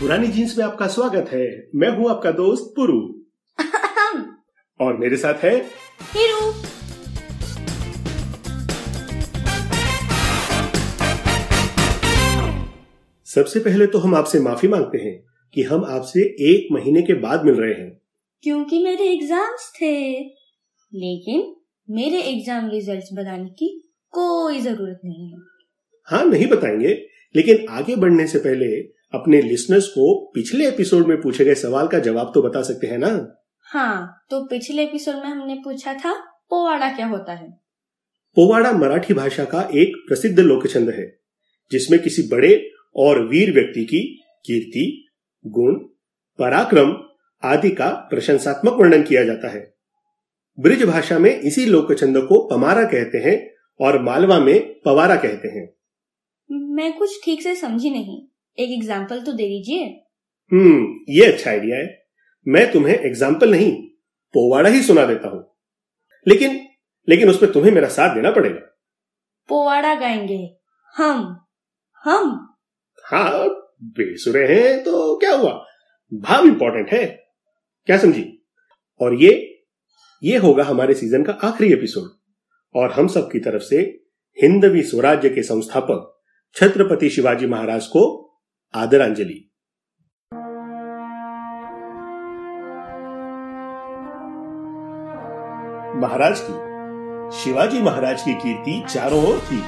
पुरानी जीन्स में आपका स्वागत है। मैं हूँ आपका दोस्त पुरु। और मेरे साथ है हीरू। सबसे पहले तो हम आपसे माफ़ी मांगते हैं कि हम आपसे एक महीने के बाद मिल रहे हैं। क्योंकि मेरे एग्ज़ाम्स थे। लेकिन मेरे एग्ज़ाम रिजल्ट्स बताने की कोई ज़रूरत नहीं है। हाँ नहीं बताएँगे। लेकिन आगे बढ़ने से पहले अपने लिसनर्स को पिछले एपिसोड में पूछे गए सवाल का जवाब तो बता सकते हैं ना? हाँ तो पिछले एपिसोड में हमने पूछा था पोवाड़ा क्या होता है? पोवाड़ा मराठी भाषा का एक प्रसिद्ध लोकछंद है जिसमें किसी बड़े और वीर व्यक्ति की कीर्ति गुण पराक्रम आदि का प्रशंसात्मक वर्णन किया जाता है। ब्रिज भाषा में इसी लोकछंद को पमारा कहते हैं और मालवा में पवारा कहते हैं। मैं कुछ ठीक से समझी नहीं। एक एग्ज़ाम्पल तो दे दीजिए। हम्म ये अच्छा आइडिया है। मैं तुम्हें एग्ज़ाम्पल नहीं पोवाड़ा ही सुना देता हूँ। लेकिन लेकिन उसमें तुम्हें मेरा साथ देना पड़ेगा। पोवाड़ा गाएँगे। हम हम। हाँ बेसुरे हैं तो क्या हुआ? भाव इंपॉर्टेंट है। क्या समझी? और ये ये होगा हमारे सीज़न का आखिरी एपिसोड और हम सब की तरफ़ से हिंदवी स्वराज्य के संस्थापक छत्रपति शिवाजी महाराज को आदरांजलि महाराज की शिवाजी महाराज की कीर्ति चारों ओर थी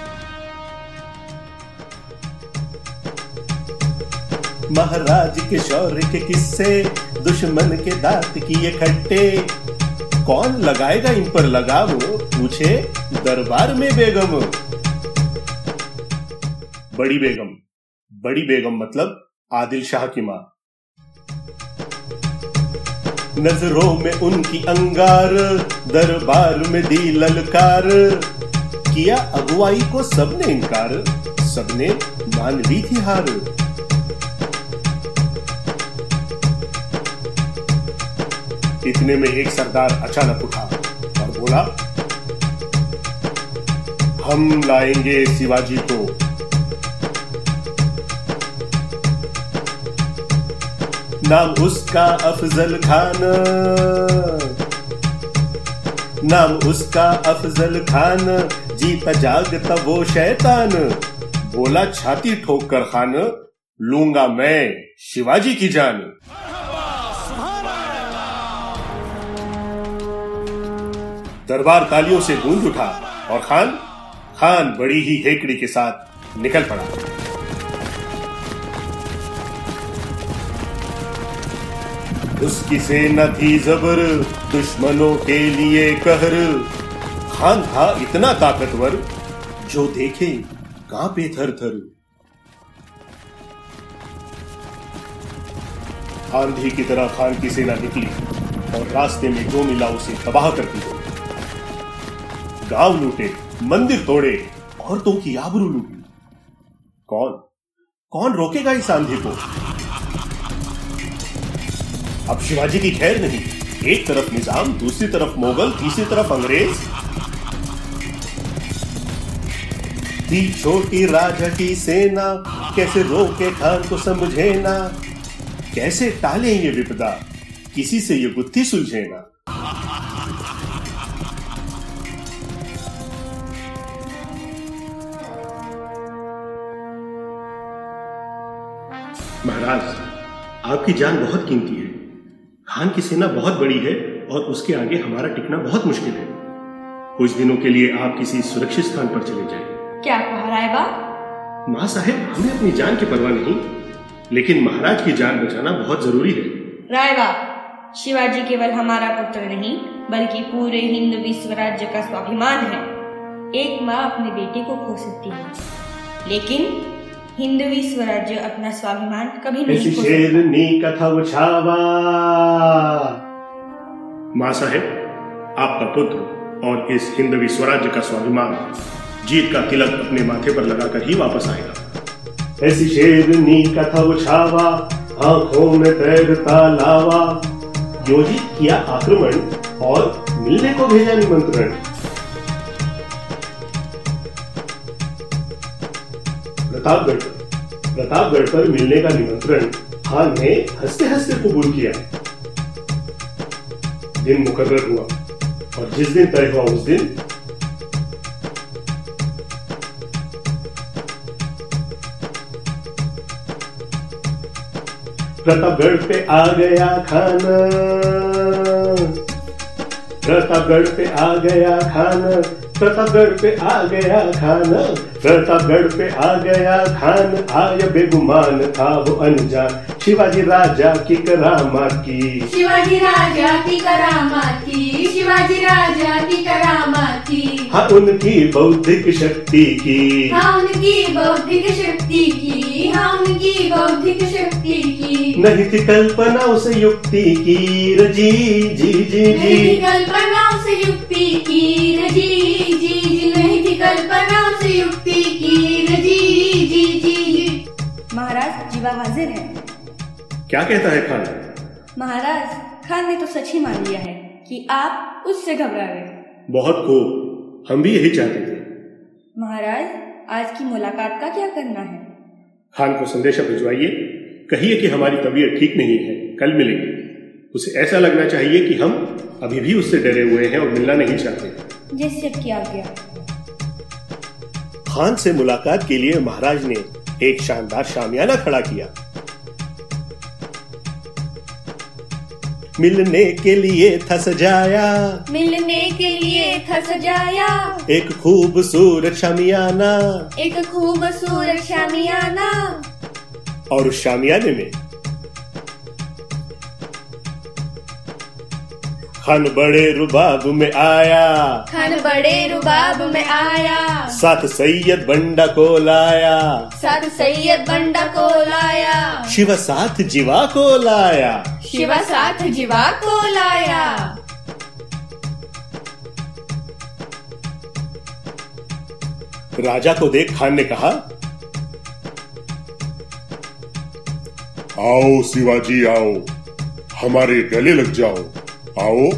महाराज के शौर्य के किस्से दुश्मन के दांत किए खट्टे कौन लगाएगा इन पर लगाव पूछे दरबार में बेगम बड़ी बेगम बड़ी बेगम मतलब आदिल शाह की माँ। नज़रों में उनकी अंगार, दरबार में दी ललकार। किया अगुवाई को सबने इनकार, सबने मान ली थी हार। इतने में एक सरदार अचानक उठा और बोला, हम लाएँगे शिवाजी को नाम उसका अफजल खान। नाम उसका अफजल खान। जीता जागता वो शैतान। बोला छाती ठोक कर खान, लूँगा मैं शिवाजी की जान। दरबार तालियों से गूंज उठा और खान खान बड़ी ही हेकड़ी के साथ निकल पड़ा। उसकी सेना थी जबर, दुश्मनों के लिए कहर। खान था इतना ताकतवर, जो देखे कांपे थर थर आंधी की तरह खान की सेना निकली और रास्ते में जो मिला उसे तबाह करती गई। गाँव लूटे, मंदिर तोड़े, औरतों की आबरू लूटी। कौन? कौन रोकेगा इस आंधी को? अब शिवाजी की खैर नहीं। एक तरफ़ निज़ाम, दूसरी तरफ़ मुगल, तीसरी तरफ़ अंग्रेज़। थी छोटी राजा की सेना, कैसे रोके खान को समझे ना कैसे टाले ये विपदा? किसी से ये बुद्धि सुलझे ना महाराज, आपकी जान बहुत कीमती है। खान की सेना बहुत बड़ी है और उसके आगे हमारा टिकना बहुत मुश्किल है। कुछ दिनों के लिए आप किसी सुरक्षित स्थान पर चले जाएँ। क्या कहा रायबा माँ साहेब हमें अपनी जान की परवाह नहीं लेकिन महाराज की जान बचाना बहुत ज़रूरी है। रायबा शिवाजी केवल हमारा पुत्र नहीं बल्कि पूरे हिंद विश्व राज्य का स्वाभिमान है। एक माँ अपने बेटे को खो सकती है। लेकिन हिंदवी स्वराज्य अपना स्वाभिमान कभी नहीं शेरनी कथा उछावा। माँ साहेब आपका पुत्र और इस हिंदवी स्वराज्य का स्वाभिमान जीत का तिलक अपने माथे पर लगाकर ही वापस आएगा। ऐसी शेरनी कथा उछावा आँखों में तैरता लावा। योजित किया आक्रमण और मिलने को भेजा निमंत्रण। प्रतापगढ़ पर। प्रतापगढ़ पर मिलने का निमंत्रण खान ने हँसते हँसते कबूल किया। दिन मुकर्र हुआ और जिस दिन तय हुआ उस दिन प्रतापगढ़ पे आ गया खाना। प्रतापगढ़ पे आ गया खाना प्रतापगढ़ पे आ गया खान प्रतापगढ़ पे आ गया खान आय बेगुमान था वो अनजान। शिवाजी राजा की करामात की। शिवाजी राजा की करामात की शिवाजी राजा की करामात की। हाँ उनकी बौद्धिक शक्ति की। हाँ उनकी बौद्धिक शक्ति की हाँ उनकी बौद्धिक शक्ति की नहीं थी कल्पना उस युक्ति की रज़ी जी जी नहीं थी जी कल्पना उस युक्ति की रज़ी जी जी। नहीं थी कल्पना उस युक्ति की रज़ी जी जी जी। महाराज जीवा हाजिर है। क्या कहता है खान? महाराज खान ने तो सच ही मान लिया है कि आप उससे घबरा गए। बहुत खूब। हम भी यही चाहते थे। महाराज आज की मुलाकात का क्या करना है? खान को संदेशा भिजवाइए। कहिए कि हमारी तबीयत ठीक नहीं है कल मिलेंगे। उसे ऐसा लगना चाहिए कि हम अभी भी उससे डरे हुए हैं और मिलना नहीं चाहते। किया गया खान से मुलाकात के लिए महाराज ने एक शानदार शामियाना खड़ा किया। मिलने के लिए था सजाया मिलने के लिए था सजाया एक खूबसूरत शामियाना। एक खूबसूरत शामियाना। और उस शामियाने में खान बड़े रुबाब में आया। खन बड़े रुबाब में आया। साथ सैयद बंडा को लाया। साथ सैयद बंडा को लाया। शिव साथ जीवा को लाया। शिव साथ जीवा को लाया। राजा को देख खान ने कहा आओ शिवाजी आओ। हमारे गले लग जाओ। आओ।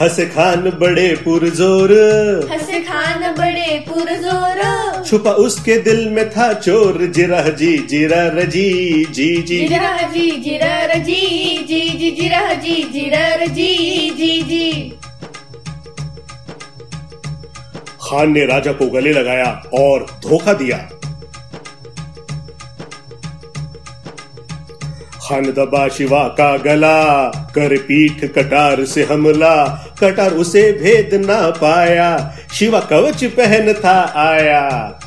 हसे खान बड़े पुरजोर। हसे खान बड़े पुरजोर। छुपा उसके दिल में था चोर। जिरा जी जिरा रज़ी जी जी। जिरह जी जिरह जी जी जी जिरह जी जिरह जी जी जी। खान ने राजा को गले लगाया और धोखा दिया। खान दबा शिवा का गला, कर पीठ कटार से हमला, कटार उसे भेद ना पाया, शिवा कवच पहन था आया।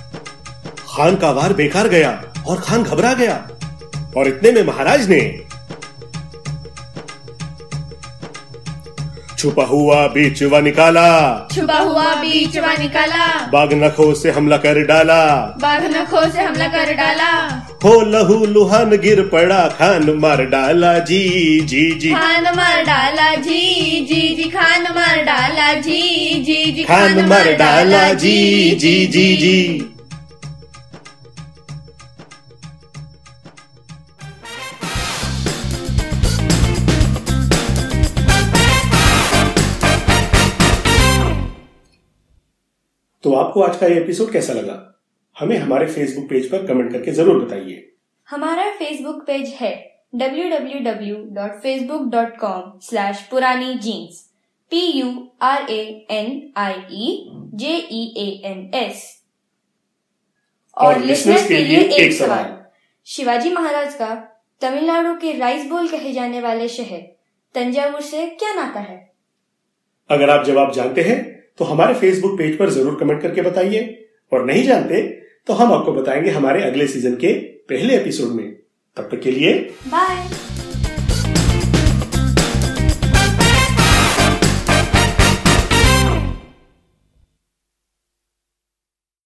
खान का वार बेकार गया और खान घबरा गया। और इतने में महाराज ने छुपा हुआ बीचवा निकाला। छुपा हुआ बीचवा निकाला। बाग नखों से हमला कर डाला। बाघ नखों से हमला कर डाला। हो लहू लुहान गिर पड़ा खान मार डाला जी जी जी। खान मार डाला जी जी जी खान मार डाला जी जी जी खान मार डाला जी जी जी। जी। तो आपको आज का ये एपिसोड कैसा लगा? हमें हमारे फेसबुक पेज पर कमेंट करके ज़रूर बताइए। हमारा फेसबुक पेज है www.facebook.com पुरानी jeans P U R A N I E J E A N S और लिसनर्स के लिए एक सवाल। शिवाजी महाराज का तमिलनाडु के राइस बोल कहे जाने वाले शहर तंजावुर से क्या नाता है? अगर आप जवाब जानते हैं तो हमारे फेसबुक पेज पर ज़रूर कमेंट करके बताइए। और नहीं जानते तो हम आपको बताएँगे हमारे अगले सीज़न के पहले एपिसोड में। तब तक के लिए बाय